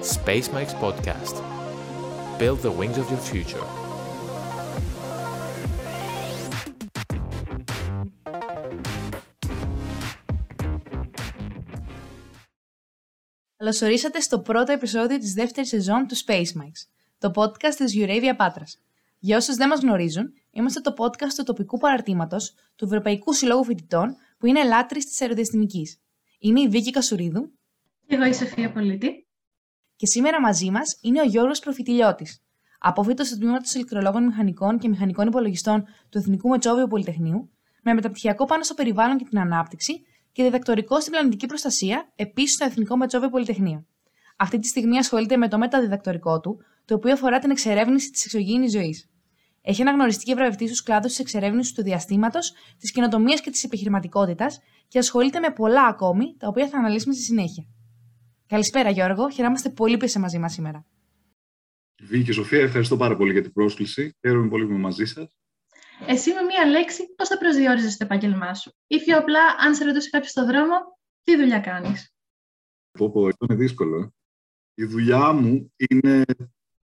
Space Mike's Podcast. Build the wings of your future. Καλωσορίσατε στο πρώτο επεισόδιο της δεύτερης σεζόν του Space Mike's, το podcast της Eurasia Πάτρας. Για όσους δεν μας γνωρίζουν, είμαστε το podcast του τοπικού παραρτήματος του Ευρωπαϊκού Συλλόγου Φοιτητών που είναι λάτρης της αεροδιαστημικής. Είμαι η Βίκη Κασουρίδου. Και εγώ η Σοφία Πολίτη. Και σήμερα μαζί μας είναι ο Γιώργος Προφιτηλιώτη, απόφυτο του τμήματος ηλεκτρολόγων μηχανικών και μηχανικών υπολογιστών του Εθνικού Μετσόβιου Πολυτεχνείου, με μεταπτυχιακό πάνω στο περιβάλλον και την ανάπτυξη και διδακτορικό στην πλανητική προστασία, επίσης στο Εθνικό Μετσόβιο Πολυτεχνείο. Αυτή τη στιγμή ασχολείται με το μεταδιδακτορικό του, το οποίο αφορά την εξερεύνηση της εξωγήινης ζωής. Έχει αναγνωριστεί και βραβευτεί στους κλάδους της εξερεύνησης του διαστήματος, της καινοτομίας και της επιχειρηματικότητας και ασχολείται με πολλά ακόμη, τα οποία θα αναλύσουμε στη συνέχεια. Καλησπέρα Γιώργο, χαιρόμαστε πολύ που είσαι μαζί μας σήμερα. Βίκη και Σοφία, ευχαριστώ πάρα πολύ για την πρόσκληση. Χαίρομαι πολύ που είμαι μαζί σας. Εσύ με μία λέξη, πώς θα προσδιορίζεις το επάγγελμά σου, ή πιο απλά, αν σε ρωτήσει κάποιος στον δρόμο, τι δουλειά κάνεις; Πω, πω, αυτό είναι δύσκολο. Η δουλειά μου είναι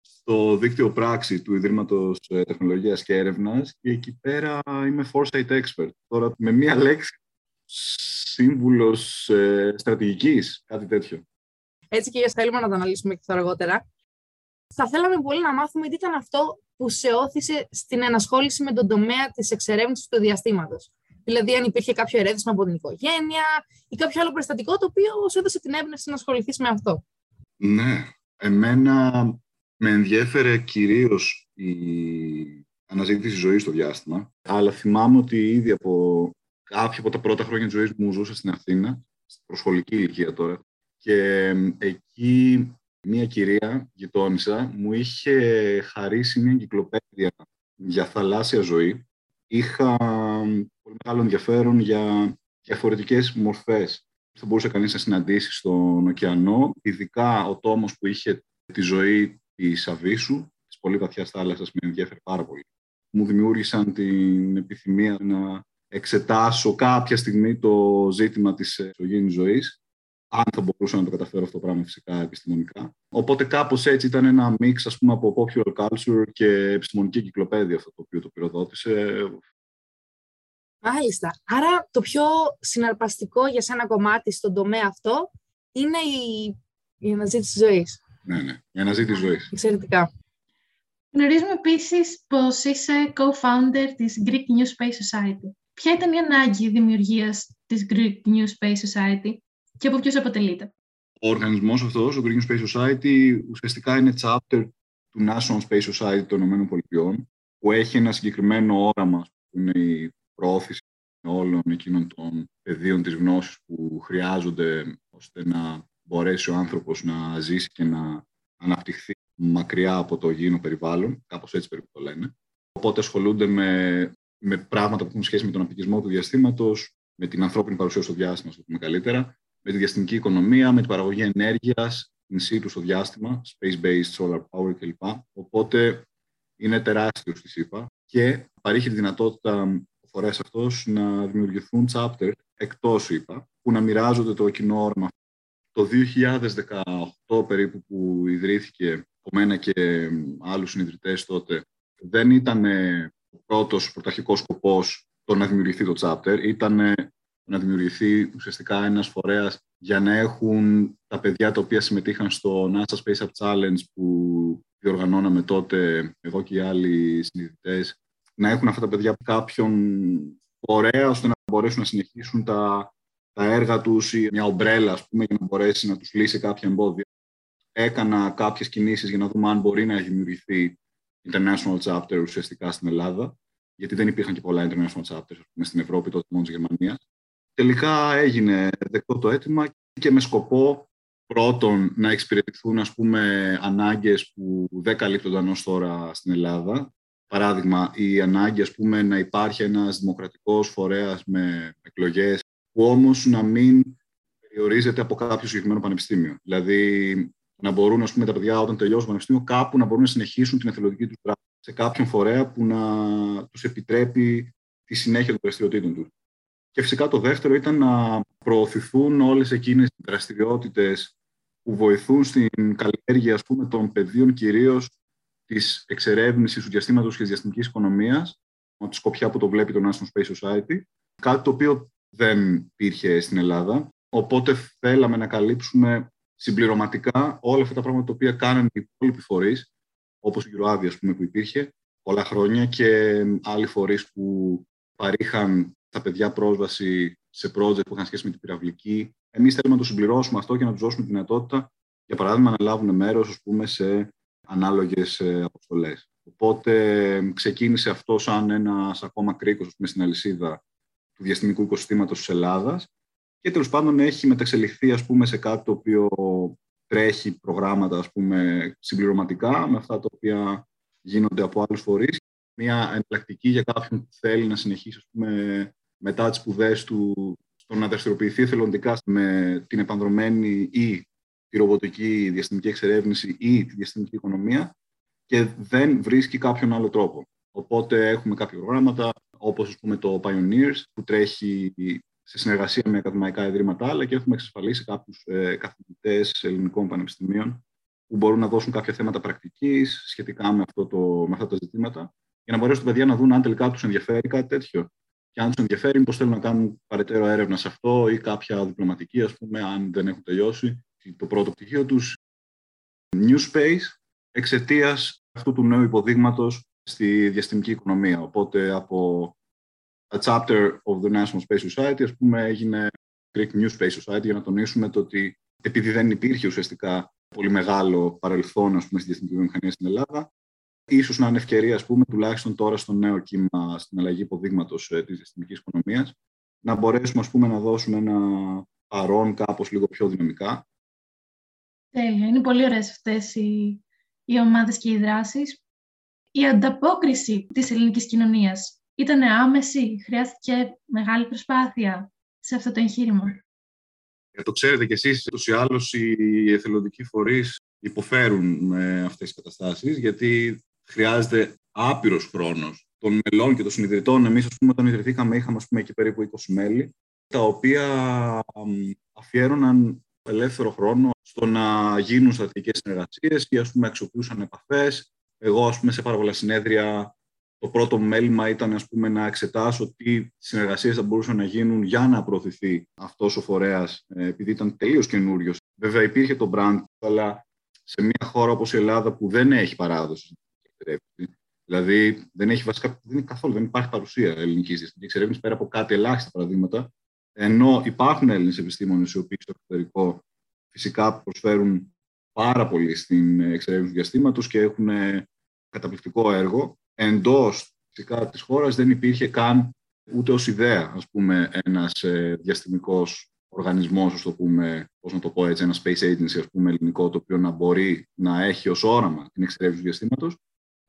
στο δίκτυο πράξη του Ιδρύματος ε, Τεχνολογίας και Έρευνας και εκεί πέρα είμαι foresight expert. Τώρα με μία λέξη, σύμβουλος ε, στρατηγικής, κάτι τέτοιο. Έτσι και θέλουμε να το αναλύσουμε και αργότερα. Θα θέλαμε πολύ να μάθουμε τι ήταν αυτό που σε όθησε στην ενασχόληση με τον τομέα της εξερεύνησης του διαστήματος. Δηλαδή, αν υπήρχε κάποιο ερέθισμα από την οικογένεια ή κάποιο άλλο περιστατικό το οποίο σου έδωσε την έμπνευση να ασχοληθείς με αυτό. Ναι. Εμένα με ενδιέφερε κυρίως η αναζήτηση ζωής στο διάστημα, αλλά θυμάμαι ότι ήδη από κάποια από τα πρώτα χρόνια της ζωής μου ζούσα στην Αθήνα, στην προσχολική ηλικία τώρα, και εκεί μία κυρία γειτόνισσα μου είχε χαρίσει μία εγκυκλοπαίδεια για θαλάσσια ζωή. Είχα πολύ μεγάλο ενδιαφέρον για διαφορετικές μορφές θα μπορούσε κανείς να συναντήσει στον ωκεανό, ειδικά ο τόμος που είχε τη ζωή της Αβίσου, της πολύ βαθιάς θάλασσας, με ενδιαφέρει πάρα πολύ. Μου δημιούργησαν την επιθυμία να εξετάσω κάποια στιγμή το ζήτημα της εξωγήινης ζωής αν θα μπορούσα να το καταφέρω αυτό το πράγμα φυσικά επιστημονικά. Οπότε κάπως έτσι ήταν ένα μίξ ας πούμε από popular culture και επιστημονική κυκλοπαίδεια αυτό το οποίο το πυροδότησε. Μάλιστα. Άρα το πιο συναρπαστικό για σένα κομμάτι στον τομέα αυτό είναι η, η αναζήτηση ζωής. Ναι, ναι. Η αναζήτηση ζωής. Εξαιρετικά. Γνωρίζουμε επίσης πως είσαι co-founder της Greek New Space Society. Ποια ήταν η ανάγκη δημιουργίας της Greek New Space Society; Και από ποιους αποτελείται. Ο οργανισμός αυτός, ο Green Space Society, ουσιαστικά είναι chapter του National Space Society των ΗΠΑ, που έχει ένα συγκεκριμένο όραμα, που είναι η προώθηση όλων εκείνων των πεδίων της γνώσης που χρειάζονται ώστε να μπορέσει ο άνθρωπος να ζήσει και να αναπτυχθεί μακριά από το γήινο περιβάλλον, κάπως έτσι περίπου το λένε. Οπότε ασχολούνται με, με πράγματα που έχουν σχέση με τον απικισμό του διαστήματος, με την ανθρώπινη παρουσία στο διάστημα, στο πούμε καλύτερα, με τη διαστημική οικονομία, με την παραγωγή ενέργειας, in situ στο διάστημα, space-based solar power κλπ. Οπότε είναι τεράστιος στη ΣΥΠΑ και παρήχει τη δυνατότητα ο φορέας αυτός να δημιουργηθούν chapter εκτός ΣΥΠΑ, που να μοιράζονται το κοινό όραμα. Το 2018 περίπου που ιδρύθηκε από μένα και άλλους συνειδητές τότε, δεν ήταν ο πρώτος πρωταρχικός σκοπός το να δημιουργηθεί το chapter, ήταν να δημιουργηθεί ουσιαστικά ένας φορέας για να έχουν τα παιδιά τα οποία συμμετείχαν στο NASA Space Up Challenge που διοργανώναμε τότε εγώ και οι άλλοι συνειδητές να έχουν αυτά τα παιδιά κάποιον φορέα ώστε να μπορέσουν να συνεχίσουν τα, τα έργα τους ή μια ομπρέλα ας πούμε, για να μπορέσει να τους λύσει κάποια εμπόδια. Έκανα κάποιες κινήσεις για να δούμε αν μπορεί να δημιουργηθεί international chapter ουσιαστικά στην Ελλάδα γιατί δεν υπήρχαν και πολλά international chapters πούμε, στην Ευρώπη, τότε μόνο της Γερμανίας. Τελικά έγινε δεκτό το αίτημα και με σκοπό πρώτον να εξυπηρετηθούν ας πούμε, ανάγκες που δεν καλύπτονταν ως τώρα στην Ελλάδα. Παράδειγμα, η ανάγκη ας πούμε, να υπάρχει ένας δημοκρατικός φορέας με εκλογές που όμως να μην περιορίζεται από κάποιο συγκεκριμένο πανεπιστήμιο. Δηλαδή, να μπορούν ας πούμε, τα παιδιά όταν τελειώσουν το πανεπιστήμιο κάπου να μπορούν να συνεχίσουν την εθελοντική τους δράση σε κάποιον φορέα που να τους επιτρέπει τη συνέχεια των δραστηριοτήτων τους. Και φυσικά το δεύτερο ήταν να προωθηθούν όλες εκείνες οι δραστηριότητες που βοηθούν στην καλλιέργεια ας πούμε, των πεδίων κυρίως της εξερεύνησης του διαστήματος και της διαστημικής οικονομίας, από τη σκοπιά που το βλέπει το National Space Society, κάτι το οποίο δεν υπήρχε στην Ελλάδα. Οπότε θέλαμε να καλύψουμε συμπληρωματικά όλα αυτά τα πράγματα τα οποία κάνανε οι υπόλοιποι φορείς, όπως η Euroavia που υπήρχε πολλά χρόνια και άλλοι φορείς που παρήχαν τα παιδιά πρόσβαση σε project που είχαν σχέση με την πυραυλική. Εμείς θέλουμε να το συμπληρώσουμε αυτό και να τους δώσουμε τη δυνατότητα, για παράδειγμα, να λάβουν μέρος σε ανάλογες αποστολές. Οπότε ξεκίνησε αυτό σαν ένας ακόμα κρίκος στην αλυσίδα του διαστημικού οικοσυστήματος της Ελλάδας και τέλος πάντων έχει μεταξελιχθεί ας πούμε, σε κάτι το οποίο τρέχει προγράμματα ας πούμε, συμπληρωματικά με αυτά τα οποία γίνονται από άλλους φορείς. Μια εναλλακτική για κάποιον που θέλει να συνεχίσει ας πούμε, μετά τις σπουδές του στο να δραστηριοποιηθεί εθελοντικά με την επανδρομένη ή τη ρομποτική διαστημική εξερεύνηση ή τη διαστημική οικονομία και δεν βρίσκει κάποιον άλλο τρόπο. Οπότε έχουμε κάποια προγράμματα όπως ας πούμε, το Pioneers που τρέχει σε συνεργασία με ακαδημαϊκά ιδρύματα, αλλά και έχουμε εξασφαλίσει κάποιους ε, καθηγητές ελληνικών πανεπιστημίων που μπορούν να δώσουν κάποια θέματα πρακτικής σχετικά με, αυτό το, με αυτά τα ζητήματα, για να μπορέσουν τα παιδιά να δουν αν τελικά τους ενδιαφέρει κάτι τέτοιο. Και αν τους ενδιαφέρει, μήπως θέλουν να κάνουν παρετέρω έρευνα σε αυτό ή κάποια διπλωματική, ας πούμε, αν δεν έχουν τελειώσει το πρώτο πτυχίο τους. New Space εξαιτίας αυτού του νέου υποδείγματος στη διαστημική οικονομία. Οπότε από a chapter of the National Space Society, ας πούμε, έγινε Greek New Space Society για να τονίσουμε το ότι επειδή δεν υπήρχε ουσιαστικά πολύ μεγάλο παρελθόν ας πούμε, στη διεθνική βιομηχανία στην Ελλάδα, ίσως να είναι ευκαιρία, ας πούμε, τουλάχιστον τώρα στο νέο κύμα, στην αλλαγή υποδείγματος ε, της διαστημικής οικονομίας, να μπορέσουμε, ας πούμε, να δώσουμε ένα παρόν κάπως λίγο πιο δυναμικά. Τέλεια. Είναι πολύ ωραίες αυτές οι, οι ομάδες και οι δράσεις. Η ανταπόκριση της ελληνικής κοινωνίας ήταν άμεση, χρειάστηκε μεγάλη προσπάθεια σε αυτό το εγχείρημα; Ε, το ξέρετε κι εσείς, ούτως ή άλλως οι εθελοντικοί φορείς υποφέρουν με αυτές τις καταστάσεις, γιατί χρειάζεται άπειρος χρόνος των μελών και των συνειδητών. Εμείς, ας πούμε, όταν ιδρυθήκαμε, είχαμε ας πούμε, εκεί περίπου 20 μέλη, τα οποία αφιέρωναν ελεύθερο χρόνο στο να γίνουν στρατηγικές συνεργασίες και ας πούμε, αξιοποιούσαν επαφές. Εγώ, ας πούμε, σε πάρα πολλά συνέδρια το πρώτο μου μέλημα ήταν ας πούμε, να εξετάσω τι συνεργασίες θα μπορούσαν να γίνουν για να προωθηθεί αυτός ο φορέας, ε, επειδή ήταν τελείως καινούριος. Βέβαια υπήρχε το brand, αλλά σε μια χώρα όπως η Ελλάδα που δεν έχει παράδοση Δηλαδή δεν έχει βασικά, δεν είναι καθόλου, δεν υπάρχει παρουσία ελληνικής διαστημικής εξερεύνησης πέρα από κάτι ελάχιστα παραδείγματα. Ενώ υπάρχουν Έλληνες επιστήμονες οι οποίοι στο εξωτερικό φυσικά προσφέρουν πάρα πολύ στην εξερεύνηση του διαστήματος και έχουν καταπληκτικό έργο εντός φυσικά της χώρας δεν υπήρχε καν ούτε ως ιδέα, ας πούμε, ένας ε, διαστημικός οργανισμός, ας το πούμε, πώς να το πω έτσι, ένα space agency, ας πούμε, ελληνικό, το οποίο να μπορεί να έχει ως όραμα την εξερεύνηση του διαστήματος.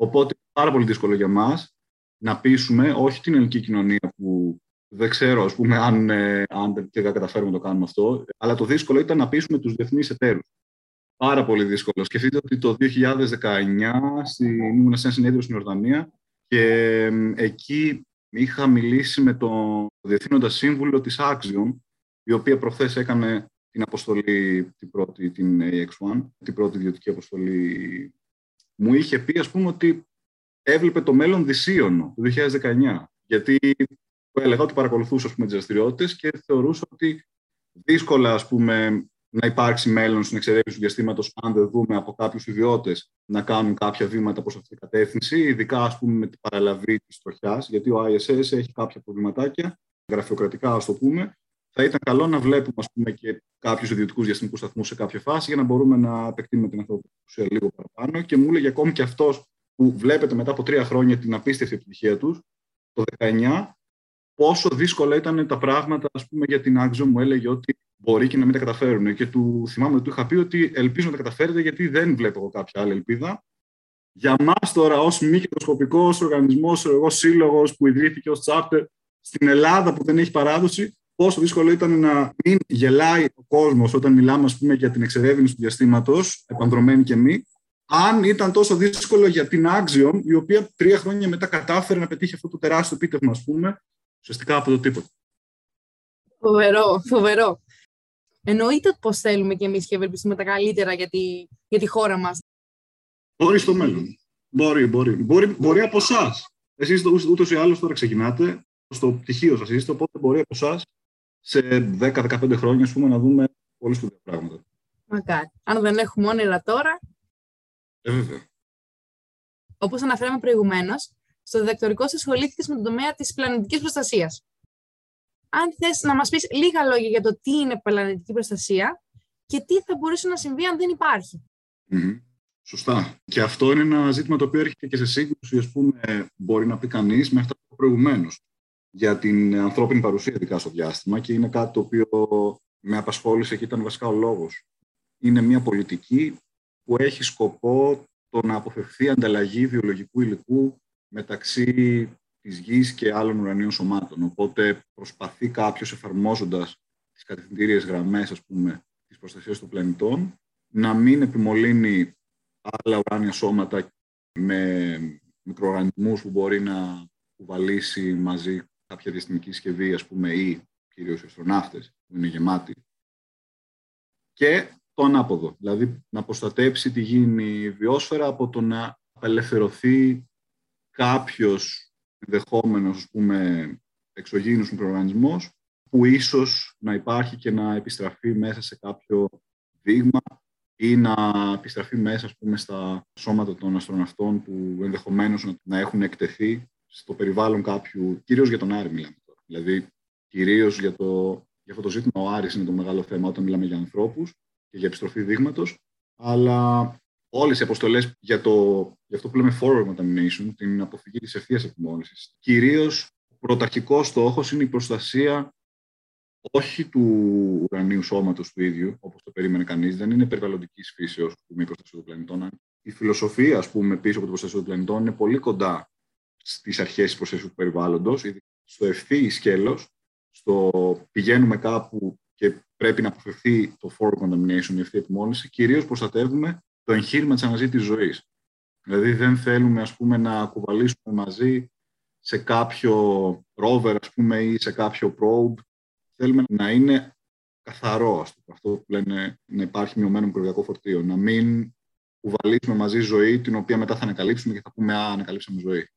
Οπότε, πάρα πολύ δύσκολο για μας να πείσουμε, όχι την ελληνική κοινωνία που δεν ξέρω, ας πούμε, αν, ε, αν και δεν καταφέρουμε να το κάνουμε αυτό, αλλά το δύσκολο ήταν να πείσουμε τους διεθνείς εταίρους. Πάρα πολύ δύσκολο. Σκεφτείτε ότι το 2019 ήμουν σε ένα συνέδριο στην Ορδανία και εκεί είχα μιλήσει με τον Διευθύνοντα Σύμβουλο της Axiom, η οποία προχθές έκανε την αποστολή, την πρώτη, την AX1, την πρώτη ιδιωτική αποστολή. Μου είχε πει, ας πούμε, ότι έβλεπε το μέλλον δυσίωνο το 2019. Γιατί έλεγα ότι παρακολουθούσα ας πούμε, τις δραστηριότητες και θεωρούσα ότι δύσκολα ας πούμε, να υπάρξει μέλλον στην εξερεύνηση του διαστήματος, αν δεν δούμε από κάποιους ιδιώτες να κάνουν κάποια βήματα προς αυτή την κατεύθυνση, ειδικά ας πούμε, με την παραλαβή της τροχιά, γιατί ο ISS έχει κάποια προβληματάκια, γραφειοκρατικά, ας το πούμε. Θα ήταν καλό να βλέπουμε ας πούμε, και κάποιους ιδιωτικούς διαστημικούς σταθμούς σε κάποια φάση για να μπορούμε να επεκτείνουμε την ανθρωπική ουσία λίγο παραπάνω. Και μου έλεγε ακόμη και αυτός που βλέπετε μετά από τρία χρόνια την απίστευτη επιτυχία τους, το 19, πόσο δύσκολα ήταν τα πράγματα, ας πούμε, για την Άξο μου έλεγε ότι μπορεί και να μην τα καταφέρουν. Και του θυμάμαι ότι του είχα πει ότι ελπίζω να τα καταφέρετε, γιατί δεν βλέπω εγώ κάποια άλλη ελπίδα. Για μας τώρα, ως μη κερδοσκοπικός οργανισμός, εγώ σύλλογος που ιδρύθηκε ως chapter στην Ελλάδα που δεν έχει παράδοση, πόσο δύσκολο ήταν να μην γελάει ο κόσμος όταν μιλάμε ας πούμε, για την εξερεύνηση του διαστήματος, επανδρομένη και μη, αν ήταν τόσο δύσκολο για την Axiom, η οποία τρία χρόνια μετά κατάφερε να πετύχει αυτό το τεράστιο επίτευγμα, ας πούμε, ουσιαστικά από το τίποτα. Φοβερό, φοβερό. εννοείται πώ θέλουμε κι εμείς και ευελπιστούμε τα καλύτερα για τη, για τη χώρα μας. Μπορεί στο μέλλον. Μπορεί, μπορεί. Μπορεί, μπορεί από εσάς. Εσείς ούτως ή άλλως τώρα ξεκινάτε στο πτυχίο σας. Είστε, οπότε μπορεί από εσάς σε 10-15 χρόνια ας πούμε, να δούμε πολύ σπουδαία πράγματα. Μακάρι. Αν δεν έχουμε όνειρα τώρα. Ε, βέβαια. Όπως αναφέραμε προηγουμένως, στο διδακτορικό σου ασχολήθηκες με τον τομέα της πλανητικής προστασίας. Αν θες να μας πεις λίγα λόγια για το τι είναι πλανητική προστασία και τι θα μπορούσε να συμβεί αν δεν υπαρχει Σωστά. Και αυτό είναι ένα ζήτημα το οποίο έρχεται και σε σύγκρουση, ας πούμε, μπορεί να πει κανείς, με αυτά που προηγουμένως. Για την ανθρώπινη παρουσία, ειδικά στο διάστημα, και είναι κάτι το οποίο με απασχόλησε και ήταν βασικά ο λόγος. Είναι μια πολιτική που έχει σκοπό το να αποφευθεί ανταλλαγή βιολογικού υλικού μεταξύ της γης και άλλων ουρανίων σωμάτων. Οπότε προσπαθεί κάποιος εφαρμόζοντας τις κατευθυντήριες γραμμές, ας πούμε, της προστασίας των πλανητών, να μην επιμολύνει άλλα ουράνια σώματα με μικροοργανισμούς που μπορεί να κουβαλήσει μαζί κάποια διαστημική συσκευή, ας πούμε, ή κυρίως οι αστροναύτες, που είναι γεμάτοι. Και το ανάποδο, δηλαδή να προστατέψει τη γήινη βιόσφαιρα από το να απελευθερωθεί κάποιος ενδεχόμενος, ας πούμε, εξωγήινος μικροοργανισμός που ίσως να υπάρχει και να επιστραφεί μέσα σε κάποιο δείγμα ή να επιστραφεί μέσα ας πούμε, στα σώματα των αστροναυτών που ενδεχομένως να έχουν εκτεθεί στο περιβάλλον κάποιου, κυρίως για τον Άρη μιλάμε τώρα. Δηλαδή, κυρίως για, το, για αυτό το ζήτημα, ο Άρης είναι το μεγάλο θέμα όταν μιλάμε για ανθρώπους και για επιστροφή δείγματος, αλλά όλες οι αποστολές για, το, για αυτό που λέμε forward contamination, την αποφυγή της ευθείας επιμόλυνσης, κυρίως ο πρωταρχικός στόχος είναι η προστασία όχι του ουρανίου σώματος του ίδιου, όπως το περίμενε κανείς, δεν είναι περιβαλλοντικής φύσεως η προστασία των πλανητών. Η φιλοσοφία, ας πούμε, πίσω από την προστασία των πλανητών είναι πολύ κοντά στις αρχές της προστασίας του περιβάλλοντος, στο ευθύ σκέλος, στο πηγαίνουμε κάπου και πρέπει να αποφευθεί το forward contamination, η ευθύ επιμόλυνση, κυρίως προστατεύουμε το εγχείρημα της αναζήτησης ζωής. Δηλαδή δεν θέλουμε ας πούμε, να κουβαλήσουμε μαζί σε κάποιο rover ας πούμε, ή σε κάποιο probe. Θέλουμε να είναι καθαρό, ας πούμε, αυτό που λένε να υπάρχει μειωμένο μικροβιακό φορτίο. Να μην κουβαλήσουμε μαζί ζωή την οποία μετά θα ανακαλύψουμε και θα πούμε «Α, ανακαλύψαμε ζωή».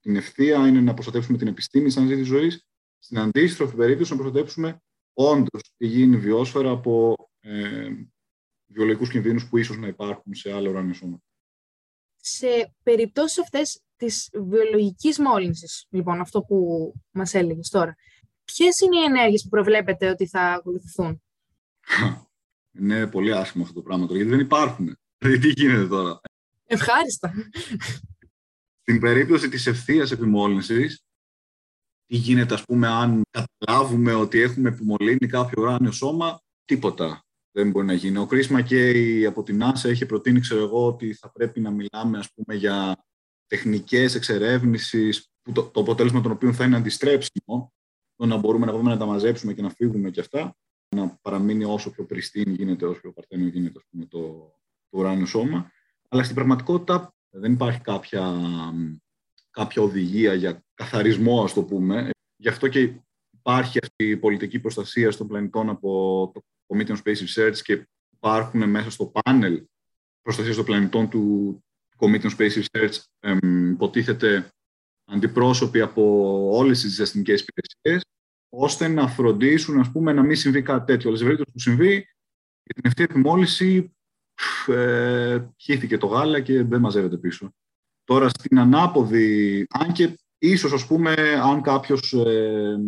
Την ευθεία είναι να προστατεύσουμε την επιστήμη της αναζήτησης ζωής. Στην αντίστροφη περίπτωση να προστατεύσουμε όντως τη γίνει βιόσφαιρα από ε, βιολογικούς κινδύνους που ίσως να υπάρχουν σε άλλα ουράνια σώματα. Σε περιπτώσεις αυτές της βιολογικής μόλυνσης, λοιπόν, αυτό που μας έλεγες τώρα, ποιες είναι οι ενέργειες που προβλέπετε ότι θα ακολουθηθούν; Είναι πολύ άσχημο αυτό το πράγμα τώρα, γιατί δεν υπάρχουν. Δηλαδή, τι γίνεται τώρα; Ευχάριστα. Στην περίπτωση της ευθείας επιμόλυνσης, τι γίνεται, ας πούμε, αν καταλάβουμε ότι έχουμε επιμολύνει κάποιο ουράνιο σώμα, τίποτα δεν μπορεί να γίνει. Ο Chris McKay από την NASA έχει προτείνει, ξέρω εγώ, ότι θα πρέπει να μιλάμε, ας πούμε, για τεχνικές εξερεύνησης, που το, το αποτέλεσμα των οποίων θα είναι αντιστρέψιμο, το να μπορούμε να πάμε να τα μαζέψουμε και να φύγουμε και αυτά, να παραμείνει όσο πιο πριστήν γίνεται, όσο πιο παρτένιο γίνεται, ας πούμε, το, το ουράνιο σώμα. Αλλά στην πραγματικότητα δεν υπάρχει κάποια, κάποια οδηγία για καθαρισμό, ας το πούμε. Γι' αυτό και υπάρχει αυτή η πολιτική προστασία των πλανητών από το Committee on Space Research και υπάρχουν μέσα στο πάνελ προστασία των πλανητών του Committee on Space Research υποτίθεται αντιπρόσωποι από όλες τις αστυνομικές υπηρεσίες ώστε να φροντίσουν ας πούμε, να μην συμβεί κάτι τέτοιο. Αλλά σε περίπτωση που συμβεί, για την ευθεία επιμόλυση ε, χύθηκε το γάλα και δεν μαζεύεται πίσω. Τώρα στην ανάποδη, αν και ίσως ας πούμε, αν κάποιος ε,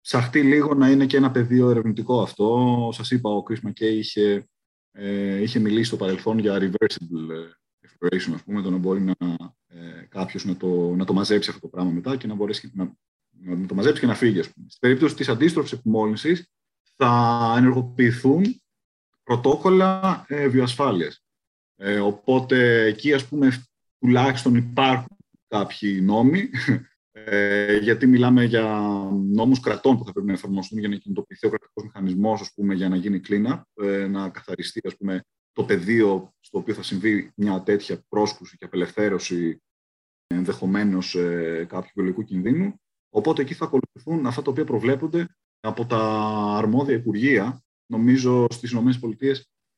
ψαχτεί λίγο να είναι και ένα πεδίο ερευνητικό αυτό. Σας είπα, ο Chris McKay είχε, ε, είχε μιλήσει στο παρελθόν για reversible ε, exploration, ας πούμε, το να μπορεί να, ε, κάποιος να το, να το μαζέψει αυτό το πράγμα μετά και να μπορέσει να, να το μαζέψει και να φύγει. Ας πούμε. Στην περίπτωση της αντίστροφης επιμόλυνσης θα ενεργοποιηθούν πρωτόκολλα ε, βιοασφάλειας. Ε, οπότε εκεί, ας πούμε, τουλάχιστον υπάρχουν κάποιοι νόμοι ε, γιατί μιλάμε για νόμους κρατών που θα πρέπει να εφαρμοστούν για να κινητοποιηθεί ο κρατικός μηχανισμός πούμε, για να γίνει κλίνα, ε, να καθαριστεί ας πούμε, το πεδίο στο οποίο θα συμβεί μια τέτοια πρόσκουση και απελευθέρωση ενδεχομένως ε, κάποιου βιολογικού κινδύνου. Οπότε εκεί θα ακολουθούν αυτά τα οποία προβλέπονται από τα αρμόδια υπουργεία. Νομίζω στις ΗΠΑ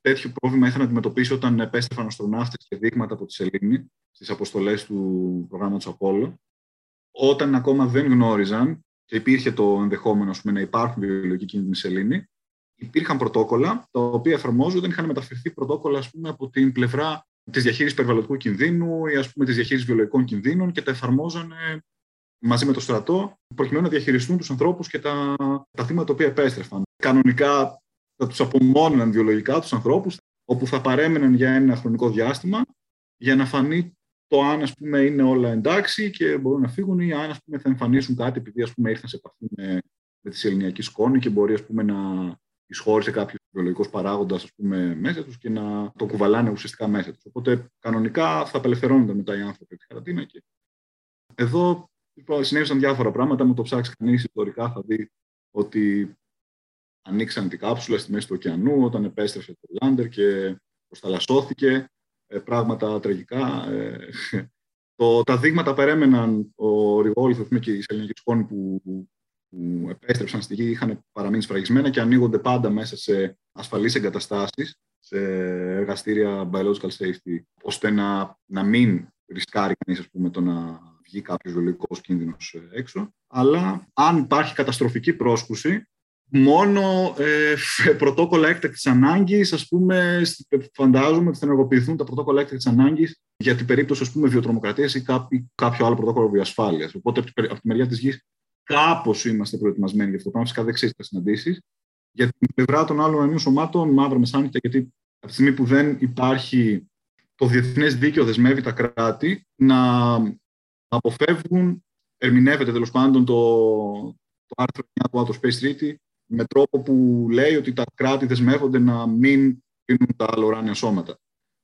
τέτοιο πρόβλημα είχαν αντιμετωπίσει όταν επέστρεφαν αστροναύτες και δείγματα από τη Σελήνη στις αποστολές του προγράμματος Απόλλω. Όταν ακόμα δεν γνώριζαν και υπήρχε το ενδεχόμενο πούμε, να υπάρχουν βιολογικοί κίνδυνοι Σελήνη, υπήρχαν πρωτόκολλα τα οποία εφαρμόζονταν, είχαν μεταφερθεί πρωτόκολλα ας πούμε, από την πλευρά της διαχείρισης περιβαλλοντικού κινδύνου ή ας πούμε, της διαχείρισης βιολογικών κινδύνων και τα εφαρμόζανε μαζί με το στρατό, προκειμένου να διαχειριστούν τους ανθρώπους και τα, τα θύματα τα οποία επέστρεφαν. Κανονικά θα τους απομόνωναν βιολογικά τους ανθρώπους, όπου θα παρέμεναν για ένα χρονικό διάστημα για να φανεί το αν ας πούμε, είναι όλα εντάξει και μπορούν να φύγουν ή αν ας πούμε, θα εμφανίσουν κάτι επειδή ας πούμε, ήρθαν σε επαφή με, με τη σεληνιακή σκόνη και μπορεί ας πούμε, να εισχώρησε κάποιος βιολογικός παράγοντας μέσα τους και να το κουβαλάνε ουσιαστικά μέσα τους. Οπότε κανονικά θα απελευθερώνονται μετά οι άνθρωποι από τη χαραντίνα. Και... Εδώ λοιπόν, συνέβησαν διάφορα πράγματα. Με το ψάξει κανείς ιστορικά θα δει ότι ανοίξαν την κάψουλα στη μέση του ωκεανού όταν επέστρεψε το Λάντερ και προσταλασσώθηκε. Ε, πράγματα τραγικά. Ε, το, τα δείγματα περέμεναν ο Ριγόληθο και η Σεληνική Σκόνη που, που επέστρεψαν στη γη είχαν παραμείνει σφραγισμένα και ανοίγονται πάντα μέσα σε ασφαλείς εγκαταστάσεις, σε εργαστήρια biological safety, ώστε να, να μην ρισκάρει κανείς ας πούμε, το να βγει κάποιος βιολογικός κίνδυνος έξω. Αλλά αν υπάρχει καταστροφική πρόσκουση, μόνο ε, πρωτόκολλα έκτακτης ανάγκης, ας πούμε, φαντάζομαι ότι θα ενεργοποιηθούν τα πρωτόκολλα έκτακτης ανάγκης για την περίπτωση ας πούμε, βιοτρομοκρατίας ή κάποιο, κάποιο άλλο πρωτόκολλο βιοασφάλεια. Οπότε από τη μεριά της γης κάπως είμαστε προετοιμασμένοι για αυτό το πράγμα. Φυσικά δεν ξέρεις τις συναντήσεις. Για την πλευρά των άλλων ενίων σωμάτων, μαύρα μεσάνυχτα, γιατί από τη στιγμή που δεν υπάρχει το διεθνές δίκαιο, δεσμεύει τα κράτη να αποφεύγουν, ερμηνεύεται τέλος πάντων το, το άρθρο 9 του Outer Space Treaty με τρόπο που λέει ότι τα κράτη δεσμεύονται να μην πίνουν τα άλλα ουράνια σώματα.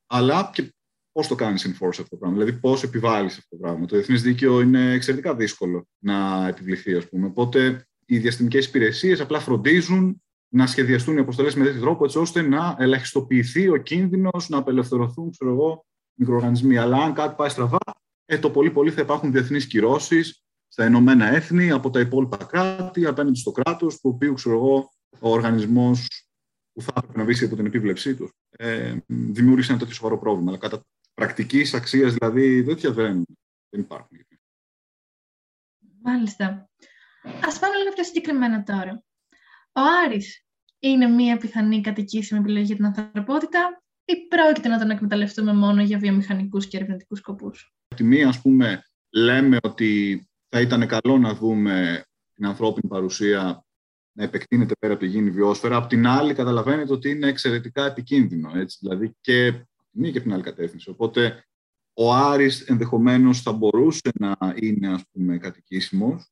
Αλλά και πώς το κάνεις enforce αυτό το πράγμα, δηλαδή πώς επιβάλλεις αυτό το πράγμα. Το διεθνές δίκαιο είναι εξαιρετικά δύσκολο να επιβληθεί, ας πούμε. Οπότε οι διαστημικές υπηρεσίες απλά φροντίζουν να σχεδιαστούν οι αποστολές με τέτοιο τρόπο, έτσι ώστε να ελαχιστοποιηθεί ο κίνδυνος να απελευθερωθούν, ξέρω εγώ, μικροοργανισμοί. Αλλά αν κάτι πάει στραβά, ε, το πολύ πολύ θα υπάρχουν διεθνείς κυρώσεις στα Ηνωμένα Έθνη, από τα υπόλοιπα κράτη, απέναντι στο κράτος, του οποίου ξέρω εγώ, ο οργανισμός που θα έπρεπε να βήσει από την επίβλεψή τους, ε, δημιούργησε ένα τέτοιο σοβαρό πρόβλημα. Αλλά κατά πρακτικής αξίας, δηλαδή, τέτοια δεν, δεν υπάρχουν. Μάλιστα. Α πάμε λίγο πιο συγκεκριμένα τώρα. Ο Άρης είναι μια πιθανή κατοικήσιμη επιλογή για την ανθρωπότητα ή πρόκειται να τον εκμεταλλευτούμε μόνο για βιομηχανικούς και ερευνητικούς σκοπούς; Από τη μία, ας πούμε, λέμε ότι θα ήταν καλό να δούμε την ανθρώπινη παρουσία να επεκτείνεται πέρα από τη γήινη βιόσφαιρα. Απ' την άλλη, καταλαβαίνετε ότι είναι εξαιρετικά επικίνδυνο. Έτσι, δηλαδή και μία και την άλλη κατεύθυνση. Οπότε, ο Άρης ενδεχομένως θα μπορούσε να είναι, ας πούμε, κατοικήσιμος.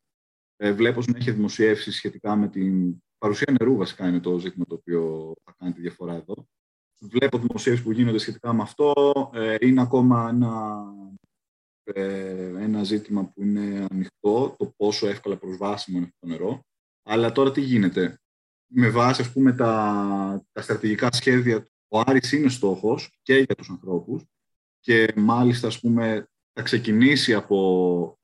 Ε, βλέπω να έχει δημοσιεύσει σχετικά με την παρουσία νερού, βασικά είναι το ζήτημα το οποίο θα κάνει τη διαφορά εδώ. Βλέπω δημοσίευσεις που γίνονται σχετικά με αυτό. Ε, είναι ακόμα ένα ε, ένα ζήτημα που είναι ανοιχτό, το πόσο εύκολα προσβάσιμο είναι αυτό το νερό. Αλλά τώρα τι γίνεται; Με βάση ας πούμε, τα, τα στρατηγικά σχέδια, ο Άρης είναι στόχος και για τους ανθρώπους και μάλιστα ας πούμε, θα ξεκινήσει από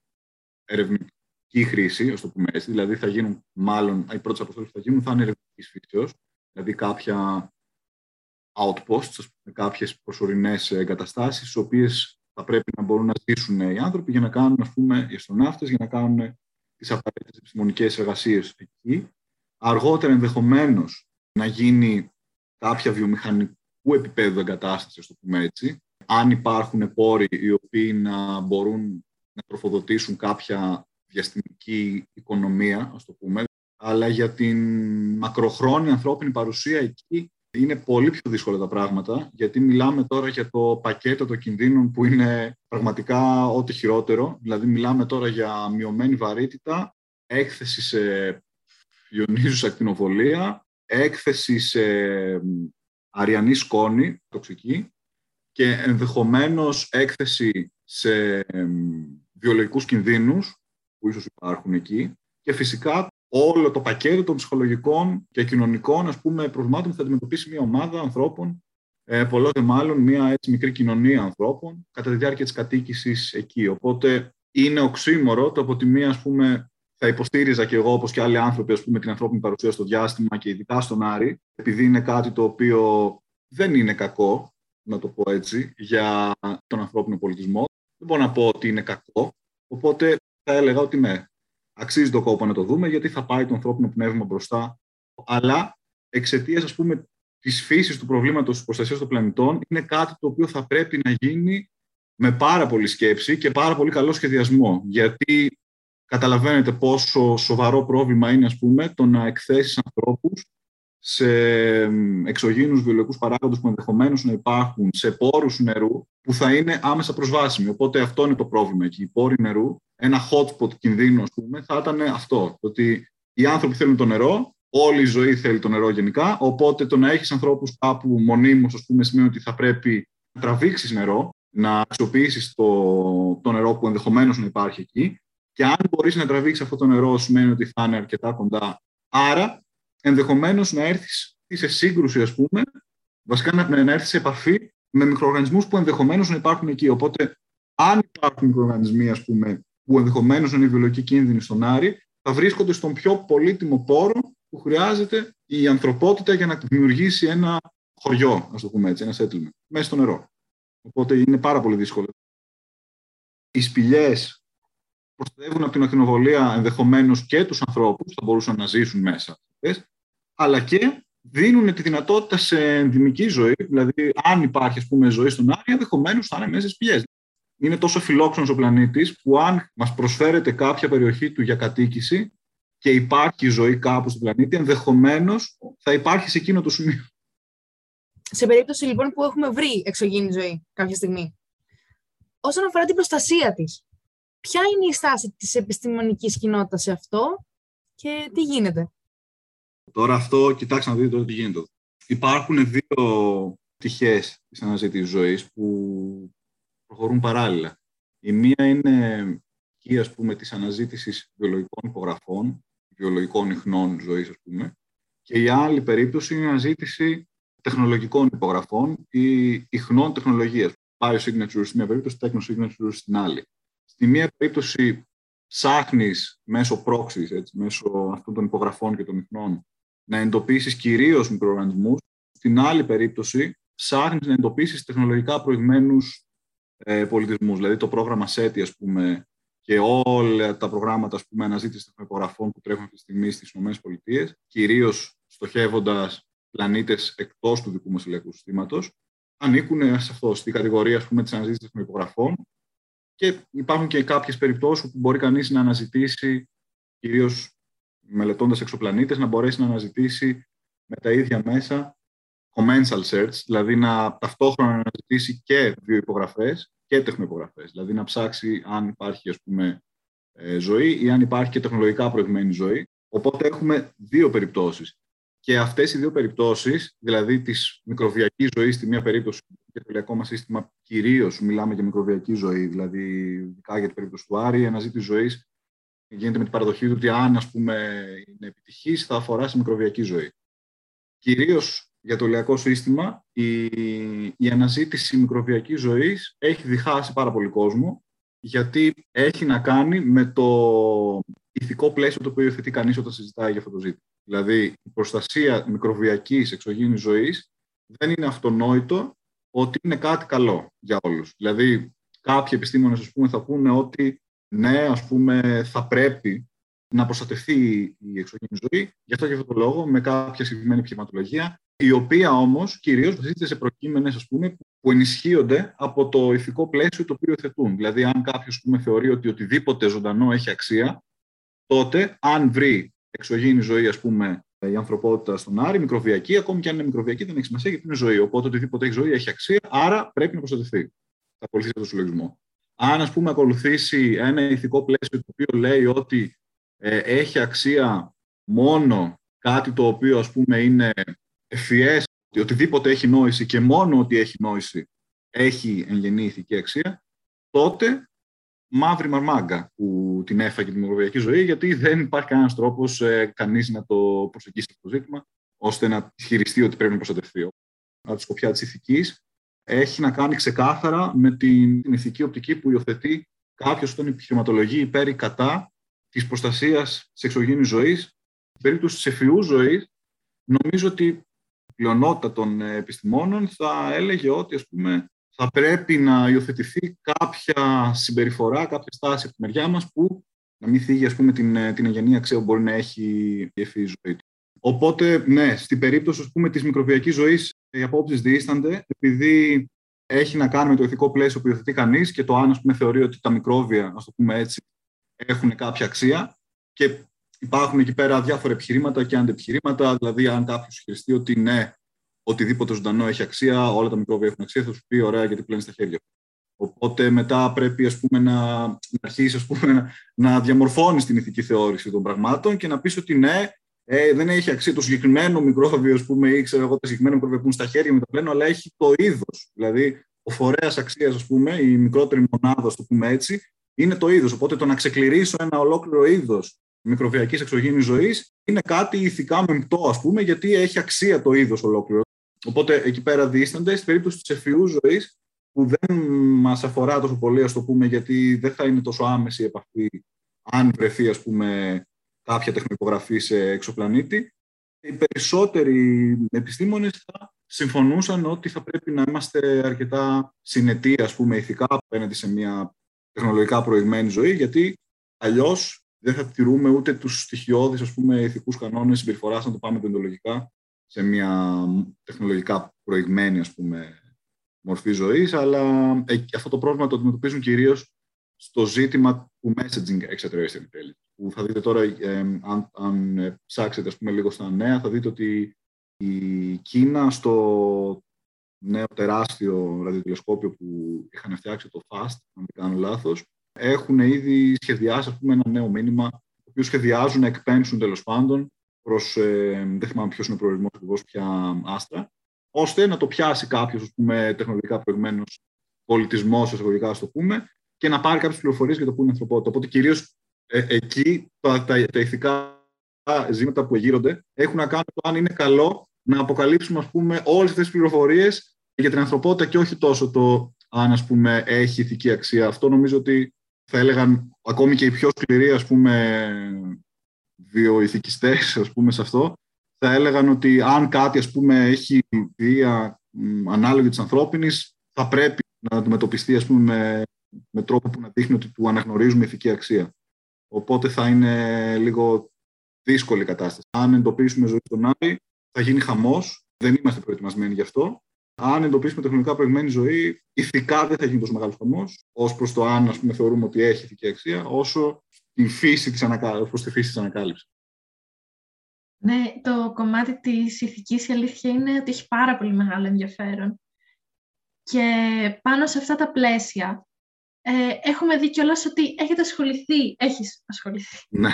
ερευνητική χρήση, ας το πούμε έτσι, δηλαδή θα γίνουν μάλλον, οι πρώτες αποστολές που θα γίνουν θα είναι ερευνητικής φύσεως, δηλαδή κάποια outposts, κάποιες προσωρινές εγκαταστάσεις, τις οποίες θα πρέπει να μπορούν να ζήσουν οι άνθρωποι για να κάνουν, ας πούμε, οι αστροναύτες, για να κάνουν τις απαραίτητες επιστημονικές εργασίες εκεί. Αργότερα ενδεχομένως να γίνει κάποια βιομηχανικού επίπεδου εγκατάσταση, ας το πούμε έτσι, αν υπάρχουν πόροι οι οποίοι να μπορούν να τροφοδοτήσουν κάποια διαστημική οικονομία, ας το πούμε, αλλά για την μακροχρόνια ανθρώπινη παρουσία εκεί είναι πολύ πιο δύσκολα τα πράγματα, γιατί μιλάμε τώρα για το πακέτο των κινδύνων που είναι πραγματικά ό,τι χειρότερο. Δηλαδή, μιλάμε τώρα για μειωμένη βαρύτητα, έκθεση σε ιονίζουσα ακτινοβολία, έκθεση σε αριανή σκόνη, τοξική, και ενδεχομένως έκθεση σε βιολογικούς κινδύνους που ίσως υπάρχουν εκεί και φυσικά όλο το πακέτο των ψυχολογικών και κοινωνικών ας πούμε, προβλημάτων που θα αντιμετωπίσει μια ομάδα ανθρώπων, ε, πολλό δε μάλλον μια έτσι, μικρή κοινωνία ανθρώπων, κατά τη διάρκεια της κατοίκησης εκεί. Οπότε είναι οξύμορο το από τη μία ας πούμε, θα υποστήριζα και εγώ, όπως και άλλοι άνθρωποι, ας πούμε, την ανθρώπινη παρουσία στο διάστημα και ειδικά στον Άρη, επειδή είναι κάτι το οποίο δεν είναι κακό, να το πω έτσι, για τον ανθρώπινο πολιτισμό. Δεν μπορώ να πω ότι είναι κακό. Οπότε θα έλεγα ότι ναι, αξίζει το κόπο να το δούμε, γιατί θα πάει το ανθρώπινο πνεύμα μπροστά. Αλλά εξαιτίας, ας πούμε, της φύσης του προβλήματος της προστασίας των πλανητών, είναι κάτι το οποίο θα πρέπει να γίνει με πάρα πολύ σκέψη και πάρα πολύ καλό σχεδιασμό. Γιατί καταλαβαίνετε πόσο σοβαρό πρόβλημα είναι, ας πούμε, το να εκθέσεις ανθρώπους σε εξωγήινους βιολογικούς παράγοντες που ενδεχομένως να υπάρχουν σε πόρους νερού που θα είναι άμεσα προσβάσιμοι. Οπότε αυτό είναι το πρόβλημα εκεί. Οι πόροι νερού, ένα hotspot κινδύνου, ας πούμε, θα ήταν αυτό. Ότι οι άνθρωποι θέλουν το νερό, όλη η ζωή θέλει το νερό γενικά, οπότε το να έχεις ανθρώπους κάπου μονίμως, ας πούμε, σημαίνει ότι θα πρέπει να τραβήξεις νερό, να αξιοποιήσεις το, το νερό που ενδεχομένως να υπάρχει εκεί και αν μπορείς να τραβήξεις αυτό το νερό, σημαίνει ότι θα είναι αρκετά κοντά. Άρα, ενδεχομένως να έρθεις σε σύγκρουση, ας πούμε, βασικά να, να έρθεις σε επαφή με μικροοργανισμούς που ενδεχομένως να υπάρχουν εκεί. Οπότε, αν υπάρχουν μικροοργανισμοί, ας πούμε, που ενδεχομένως να είναι βιολογικοί κίνδυνοι στον Άρη, θα βρίσκονται στον πιο πολύτιμο πόρο που χρειάζεται η ανθρωπότητα για να δημιουργήσει ένα χωριό, ας το πούμε έτσι, ένα settlement, μέσα στο νερό. Οπότε είναι πάρα πολύ δύσκολο. Οι σπηλιές προστατεύουν από την ακτινοβολία ενδεχομένως και τους ανθρώπους, θα μπορούσαν να ζήσουν μέσα, αλλά και δίνουν τη δυνατότητα σε ενδυμική ζωή, δηλαδή αν υπάρχει ας πούμε, ζωή στον Άρη, ενδεχομένως θα είναι μέσα στις πηγέ. Είναι τόσο φιλόξενος ο πλανήτης που αν μας προσφέρεται κάποια περιοχή του για κατοίκηση και υπάρχει ζωή κάπου στον πλανήτη, ενδεχομένως θα υπάρχει σε εκείνο το σημείο. Σε περίπτωση λοιπόν που έχουμε βρει εξωγήινη ζωή κάποια στιγμή, όσον αφορά την προστασία της, Ποια είναι η στάση της επιστημονικής κοινότητας σε αυτό και τι γίνεται; Τώρα αυτό, κοιτάξτε να δείτε τι γίνεται. Υπάρχουν δύο πτυχές της αναζήτησης ζωής που προχωρούν παράλληλα. Η μία είναι η ας πούμε, της αναζήτησης βιολογικών υπογραφών, βιολογικών ιχνών ζωής, ας πούμε, και η άλλη περίπτωση είναι η αναζήτηση τεχνολογικών υπογραφών ή ιχνών τεχνολογίας. Biosignatures στην μία περίπτωση, techno στην άλλη. Στη μία περίπτωση ψάχνεις μέσω πρόξης, έτσι, μέσω αυτών των υπογραφών και των ιχνών, να εντοπίσεις κυρίως μικροοργανισμούς. Στην άλλη περίπτωση ψάχνεις να εντοπίσεις τεχνολογικά προηγμένους ε, πολιτισμούς. Δηλαδή το πρόγραμμα SETI, ας πούμε, και όλα τα προγράμματα ας πούμε, αναζήτησης των υπογραφών που τρέχουν αυτή τη στιγμή στις ΗΠΑ, κυρίως στοχεύοντας πλανήτες εκτός του δικού μας ηλιακού συστήματος, ανήκουν σε αυτό, στη κατηγορία ας πούμε, της αναζήτησης των υπογραφών και υπάρχουν και κάποιες περιπτώσεις που μπορεί κανείς να αναζητήσει, κυρίως μελετώντας εξωπλανήτες, να μπορέσει να αναζητήσει με τα ίδια μέσα commensal search, δηλαδή να ταυτόχρονα να αναζητήσει και βιοϋπογραφές και τεχνοϋπογραφές, δηλαδή να ψάξει αν υπάρχει ας πούμε, ε, ζωή ή αν υπάρχει και τεχνολογικά προηγμένη ζωή. Οπότε έχουμε δύο περιπτώσεις. Και αυτές οι δύο περιπτώσεις, δηλαδή της μικροβιακής ζωής στη μία περίπτωση και το ηλιακό μας σύστημα κυρίως μιλάμε για μικροβιακή ζωή, δηλαδή ειδικά για την περίπτωση του Άρη, η αναζήτηση ζωής γίνεται με την παραδοχή του ότι αν ας πούμε, είναι επιτυχής, θα αφορά στη μικροβιακή ζωή. Κυρίως για το ηλιακό σύστημα, η, η αναζήτηση μικροβιακής ζωής έχει διχάσει πάρα πολύ κόσμο, γιατί έχει να κάνει με το ηθικό πλαίσιο το οποίο υιοθετεί κανείς όταν συζητάει για αυτό το ζήτημα. Δηλαδή, η προστασία μικροβιακής εξωγήινης ζωής δεν είναι αυτονόητο ότι είναι κάτι καλό για όλους. Δηλαδή, κάποιοι επιστήμονες ας πούμε, θα πούνε ότι ναι, ας πούμε, θα πρέπει να προστατευτεί η εξωγήινη ζωή, γι' αυτό και αυτό το λόγο, με κάποια συγκεκριμένη επιχειρηματολογία, η οποία όμως κυρίως βασίζεται σε προκείμενες ας πούμε, που ενισχύονται από το ηθικό πλαίσιο το οποίο θετούν. Δηλαδή, αν κάποιος θεωρεί ότι οτιδήποτε ζωντανό έχει αξία, τότε αν βρει εξωγήινη ζωή, ας πούμε, η ανθρωπότητα στον Άρη, μικροβιακή, ακόμη και αν είναι μικροβιακή, δεν έχει σημασία γιατί είναι ζωή. Οπότε οτιδήποτε έχει ζωή έχει αξία, άρα πρέπει να προστατευτεί. Θα ακολουθήσει αυτό το συλλογισμό. Αν, ας πούμε, ακολουθήσει ένα ηθικό πλαίσιο το οποίο λέει ότι ε, έχει αξία μόνο κάτι το οποίο, ας πούμε, είναι ευφυές, ότι οτιδήποτε έχει νόηση και μόνο ότι έχει νόηση έχει εγγενή ηθική αξία, τότε μαύρη μαρμάγκα που την έφαγε την μικροβιακή ζωή, γιατί δεν υπάρχει κανένας τρόπος ε, κανείς να το προσεγγίσει αυτό το ζήτημα, ώστε να ισχυριστεί ότι πρέπει να προστατευτεί. Από τη σκοπιά της ηθικής, έχει να κάνει ξεκάθαρα με την, την ηθική οπτική που υιοθετεί κάποιος όταν επιχειρηματολογεί υπέρ ή κατά της προστασίας της εξωγήινης ζωής, στην περίπτωση της εφηού ζωής, νομίζω ότι η πλειονότητα των επιστημόνων θα έλεγε ότι ας πούμε, θα πρέπει να υιοθετηθεί κάποια συμπεριφορά, κάποια στάση από τη μεριά μας που να μην θίγει ας πούμε, την, την εγγενή αξία που μπορεί να έχει η ευφυή ζωή του. Οπότε, ναι, στην περίπτωση ας πούμε, της μικροβιακής ζωής οι απόψεις διήστανται επειδή έχει να κάνει με το ηθικό πλαίσιο που υιοθετεί κανείς και το αν ας πούμε, θεωρεί ότι τα μικρόβια, ας το πούμε έτσι, έχουν κάποια αξία. Και υπάρχουν εκεί πέρα διάφορα επιχειρήματα και αντεπιχειρήματα. Δηλαδή, αν κάποιος χειριστεί ότι ναι, οτιδήποτε ζωντανό έχει αξία, όλα τα μικρόβια έχουν αξία, θα σου πει ωραία γιατί πλένεις στα χέρια. Οπότε μετά πρέπει ας πούμε, να, να αρχίσεις ας πούμε, να, να διαμορφώνεις την ηθική θεώρηση των πραγμάτων και να πεις ότι ναι, ε, δεν έχει αξία το συγκεκριμένο μικρόβιο, ας πούμε, ή ξέρω εγώ, το συγκεκριμένο μικρόβιο που είναι στα χέρια με το πλένο, αλλά έχει το είδος. Δηλαδή, ο φορέας αξίας, ας πούμε, η μικρότερη μονάδα, ας το πούμε έτσι, είναι το είδος. Οπότε το να ξεκληρίσω ένα ολόκληρο είδος μικροβιακής εξωγήινης ζωής είναι κάτι ηθικά μεμπτό, ας πούμε, γιατί έχει αξία το είδος ολόκληρο. Οπότε εκεί πέρα δίστανται. Στην περίπτωση της εφηού ζωής, που δεν μας αφορά τόσο πολύ, ας το πούμε, γιατί δεν θα είναι τόσο άμεση η επαφή αν βρεθεί, ας πούμε, κάποια τεχνοπογραφή σε εξωπλανήτη. Οι περισσότεροι επιστήμονες θα συμφωνούσαν ότι θα πρέπει να είμαστε αρκετά συνετοί, ας πούμε, ηθικά απέναντι σε μια τεχνολογικά προηγμένη ζωή, γιατί αλλιώς δεν θα τηρούμε ούτε τους στοιχειώδεις, ας πούμε, ηθικούς κανόνες συμπεριφοράς, να το πάμε τεντολογικά, σε μια τεχνολογικά προηγμένη, ας πούμε, μορφή ζωής, αλλά αυτό το πρόβλημα το αντιμετωπίζουν κυρίως στο ζήτημα του messaging extraterrestrial intelligence που θα δείτε τώρα, ε, αν, αν ε, ψάξετε ας πούμε, λίγο στα νέα, θα δείτε ότι η Κίνα στο νέο τεράστιο ραδιοτηλεσκόπιο που είχαν φτιάξει, το FAST, αν δεν κάνω λάθος, έχουν ήδη σχεδιάσει ας πούμε, ένα νέο μήνυμα, το οποίο σχεδιάζουν να εκπέμψουν τέλος πάντων προς, ε, δεν θυμάμαι ποιος είναι ο προορισμός ακριβώς πια άστρα, ώστε να το πιάσει κάποιος τεχνολογικά προηγμένος πολιτισμός, εισαγωγικά, το πούμε, και να πάρει κάποιες πληροφορίες για το που είναι ανθρωπότητα. Οπότε κυρίως ε, εκεί τα, τα, τα ηθικά ζήματα που γύρονται έχουν να κάνουν το αν είναι καλό να αποκαλύψουμε ας πούμε, όλες αυτές τις πληροφορίες για την ανθρωπότητα και όχι τόσο το αν ας πούμε, έχει ηθική αξία. Αυτό νομίζω ότι θα έλεγαν ακόμη και οι πιο σκληροί ας πούμε, βιοηθικιστές ας πούμε, σε αυτό θα έλεγαν ότι αν κάτι ας πούμε, έχει βία ανάλογη της ανθρώπινης θα πρέπει να αντιμετωπιστεί ας πούμε, με, με τρόπο που να δείχνει ότι του αναγνωρίζουμε ηθική αξία. Οπότε θα είναι λίγο δύσκολη κατάσταση. Αν εντοπίσουμε ζωή στον Άρη, θα γίνει χαμός. Δεν είμαστε προετοιμασμένοι γι' αυτό. Αν εντοπίσουμε τεχνολογικά προηγμένη ζωή, ηθικά δεν θα γίνει τόσο μεγάλος χαμός, ως προς το αν ας πούμε, θεωρούμε ότι έχει ηθική αξία, όσο τη φύση της ανακάλυψη, προς τη φύση της ανακάλυψης. Ναι, το κομμάτι της ηθικής η αλήθεια είναι ότι έχει πάρα πολύ μεγάλο ενδιαφέρον. Και πάνω σε αυτά τα πλαίσια ε, έχουμε δει κιόλας ότι έχετε ασχοληθεί, έχεις ασχοληθεί ναι.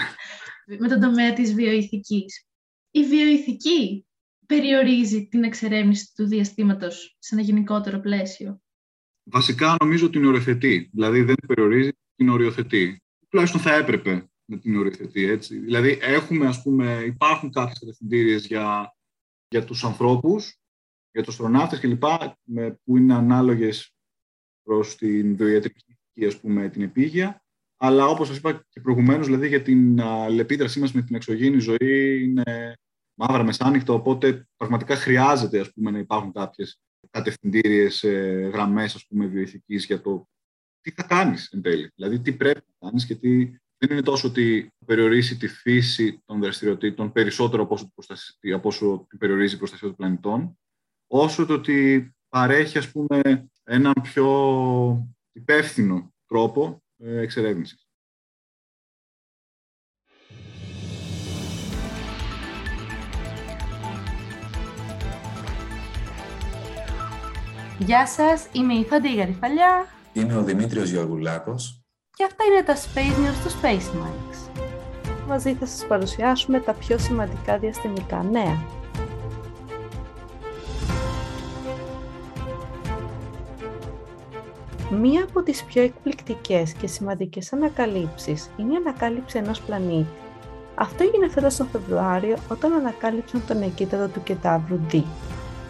με τον τομέα της βιοειθικής. Η βιοειθική περιορίζει την εξερεύνηση του διαστήματος σε ένα γενικότερο πλαίσιο. Βασικά νομίζω ότι την οριοθετεί. Δηλαδή δεν περιορίζει, την οριοθετεί. Τουλάχιστον θα έπρεπε να την οριοθετεί. Έτσι. Δηλαδή έχουμε, ας πούμε, υπάρχουν κάποιες κατευθυντήριες για, για τους ανθρώπους, για τους αστροναύτες κλπ. που είναι ανάλογες προς την βιοιατρική ας πούμε, την επίγεια. Αλλά όπως σας είπα και προηγουμένως, δηλαδή για την λεπίδρασή μας με την εξωγήινη ζωή είναι μαύρα μεσάνυχτα, οπότε πραγματικά χρειάζεται ας πούμε, να υπάρχουν κάποιες κατευθυντήριες ε, γραμμές ας πούμε, βιοειθικής για το τι θα κάνεις εν τέλει. Δηλαδή τι πρέπει να κάνεις και τι... δεν είναι τόσο ότι περιορίσει τη φύση των δραστηριοτήτων περισσότερο από όσο, από όσο περιορίζει η προστασία των πλανητών, όσο το ότι παρέχει ας πούμε, έναν πιο υπεύθυνο τρόπο ε, εξερεύνησης. Γεια σας, είμαι η Φαντή Γαριφαλιά. Είμαι ο Δημήτριος Γεωργουλάκος. Και αυτά είναι τα Space News του Space Minds. Μαζί θα σας παρουσιάσουμε τα πιο σημαντικά διαστημικά νέα. Μία από τις πιο εκπληκτικές και σημαντικές ανακαλύψεις είναι η ανακάλυψη ενός πλανήτη. Αυτό έγινε φέτος τον Φεβρουάριο όταν ανακάλυψαν τον εκείταδο του κετάβρου D.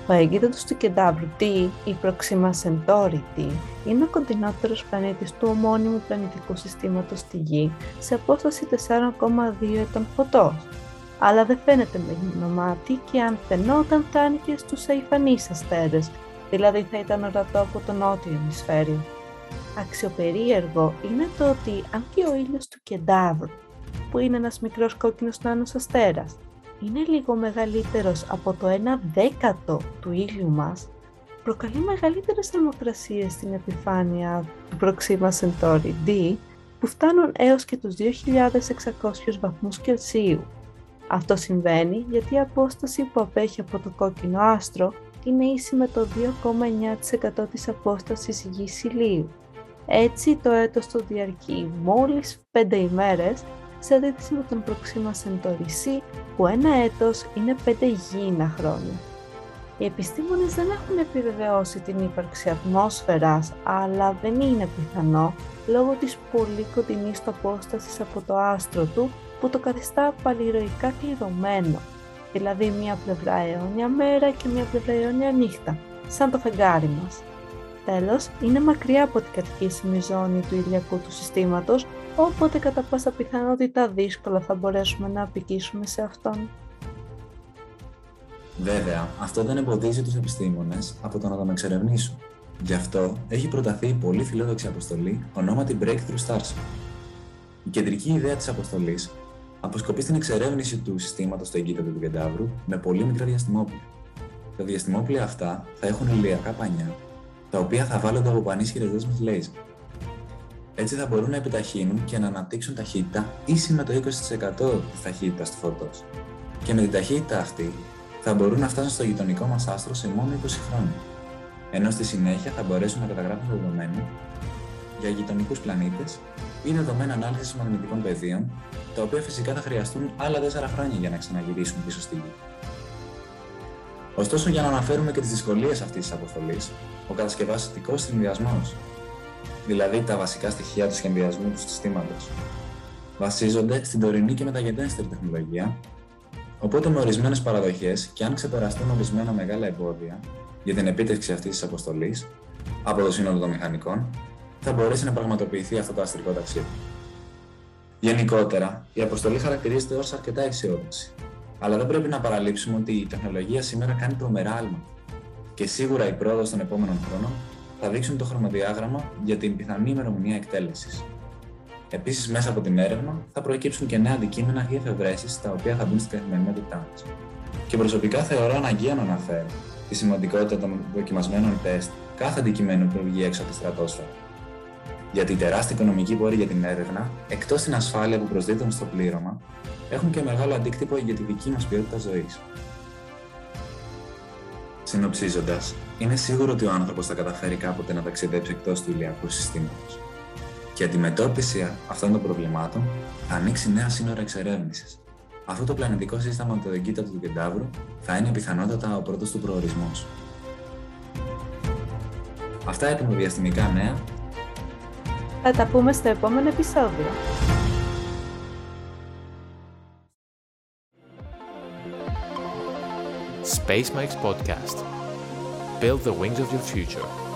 Ο εγκύτατος του Κεντάβρου T, η Proxima Centauri T, είναι ο κοντινότερος πλανήτης του ομώνυμου πλανητικού συστήματος στη Γη σε απόσταση 4,2 ετών φωτός. Αλλά δεν φαίνεται με γυμνό μάτι και αν φαινόταν θα άνοιγε στους αϊφανείς αστέρες, δηλαδή θα ήταν ορατό από το νότιο ημισφαίριο. Αξιοπερίεργο είναι το ότι αν και ο ήλιος του Κεντάβρου, που είναι ένας μικρός κόκκινος νάνος αστέρας, είναι λίγο μεγαλύτερος από το 1 δέκατο του ήλιου μας, προκαλεί μεγαλύτερες θερμοκρασίες στην επιφάνεια του Proxima Centauri D, που φτάνουν έως και τους 2.600 βαθμούς Κελσίου. Αυτό συμβαίνει γιατί η απόσταση που απέχει από το κόκκινο άστρο είναι ίση με το 2,9% της απόστασης γης ηλίου. Έτσι το έτος το διαρκεί μόλις 5 ημέρες σε αντίθεση με τον Proxima Centauri C που ένα έτος είναι 5 γήινα χρόνια. Οι επιστήμονες δεν έχουν επιβεβαιώσει την ύπαρξη ατμόσφαιρας, αλλά δεν είναι πιθανό λόγω της πολύ κοντινής απόστασης από το άστρο του που το καθιστά παλιροϊκά κλειδωμένο, δηλαδή μία πλευρά αιώνια μέρα και μία πλευρά αιώνια νύχτα, σαν το φεγγάρι μας. Τέλος, είναι μακριά από την κατοικήσιμη ζώνη του ηλιακού του συστήματος, οπότε κατά πάσα πιθανότητα δύσκολα θα μπορέσουμε να απικήσουμε σε αυτόν. Βέβαια, αυτό δεν εμποδίζει τους επιστήμονες από το να τον εξερευνήσουν. Γι' αυτό έχει προταθεί η πολύ φιλόδοξη αποστολή ονόματι Breakthrough Stars. Η κεντρική ιδέα της αποστολής αποσκοπεί στην εξερεύνηση του συστήματος του εγκύτατο του Κεντάβρου με πολύ μικρά διαστημόπλια. Τα διαστημόπλια αυτά θα έχουν ηλιακά πανιά, τα οποία θα βάλλονται από πανίσχυρες δέσμες λέιζερ. Έτσι θα μπορούν να επιταχύνουν και να αναπτύξουν ταχύτητα ίση με το 20% της ταχύτητας του φωτό. Και με την ταχύτητα αυτή θα μπορούν να φτάσουν στο γειτονικό μας άστρο σε μόνο 20 χρόνια. Ενώ στη συνέχεια θα μπορέσουν να καταγράφουν δεδομένα για γειτονικούς πλανήτες ή δεδομένα ανάλυσης μαγνητικών πεδίων, τα οποία φυσικά θα χρειαστούν άλλα 4 χρόνια για να ξαναγυρίσουν πίσω στη Γη. Ωστόσο, για να αναφέρουμε και τις δυσκολίες αυτής της αποστολής, ο κατασκευαστικός συνδυασμός, δηλαδή τα βασικά στοιχεία του σχεδιασμού του συστήματος, βασίζονται στην τωρινή και μεταγενέστερη τεχνολογία, οπότε με ορισμένες παραδοχές και αν ξεπεραστούν ορισμένα μεγάλα εμπόδια για την επίτευξη αυτής της αποστολής από το σύνολο των μηχανικών, θα μπορέσει να πραγματοποιηθεί αυτό το αστρικό ταξίδι. Γενικότερα, η αποστολή χαρακτηρίζεται ως αρκετά αισιόδοξη. Αλλά δεν πρέπει να παραλείψουμε ότι η τεχνολογία σήμερα κάνει τρομερά άλμα. Και σίγουρα η πρόοδος των επόμενων χρόνων θα δείξουν το χρονοδιάγραμμα για την πιθανή ημερομηνία εκτέλεσης. Επίσης, μέσα από την έρευνα θα προκύψουν και νέα αντικείμενα ή εφευρέσεις τα οποία θα μπουν στην καθημερινότητά μας. Και προσωπικά θεωρώ αναγκαίο να αναφέρω τη σημαντικότητα των δοκιμασμένων τεστ κάθε αντικειμένου που βγει έξω από τη στρατόσφαιρα γιατί οι τεράστιοι οικονομικοί πόροι για την έρευνα, εκτός την ασφάλεια που προσδίδουν στο πλήρωμα, έχουν και μεγάλο αντίκτυπο για τη δική μας ποιότητα ζωής. Συνοψίζοντας, είναι σίγουρο ότι ο άνθρωπος θα καταφέρει κάποτε να ταξιδέψει εκτός του ηλιακού συστήματος. Και η αντιμετώπιση αυτών των προβλημάτων θα ανοίξει νέα σύνορα εξερεύνησης. Αυτό το πλανητικό σύστημα με το εγκύτατο του Κεντάβρου θα είναι πιθανότατα ο πρώτος του προορισμός. Αυτά ήταν τα διαστημικά νέα θα τα πούμε στο επόμενο επεισόδιο. Space Mike's podcast. Build the wings of your future.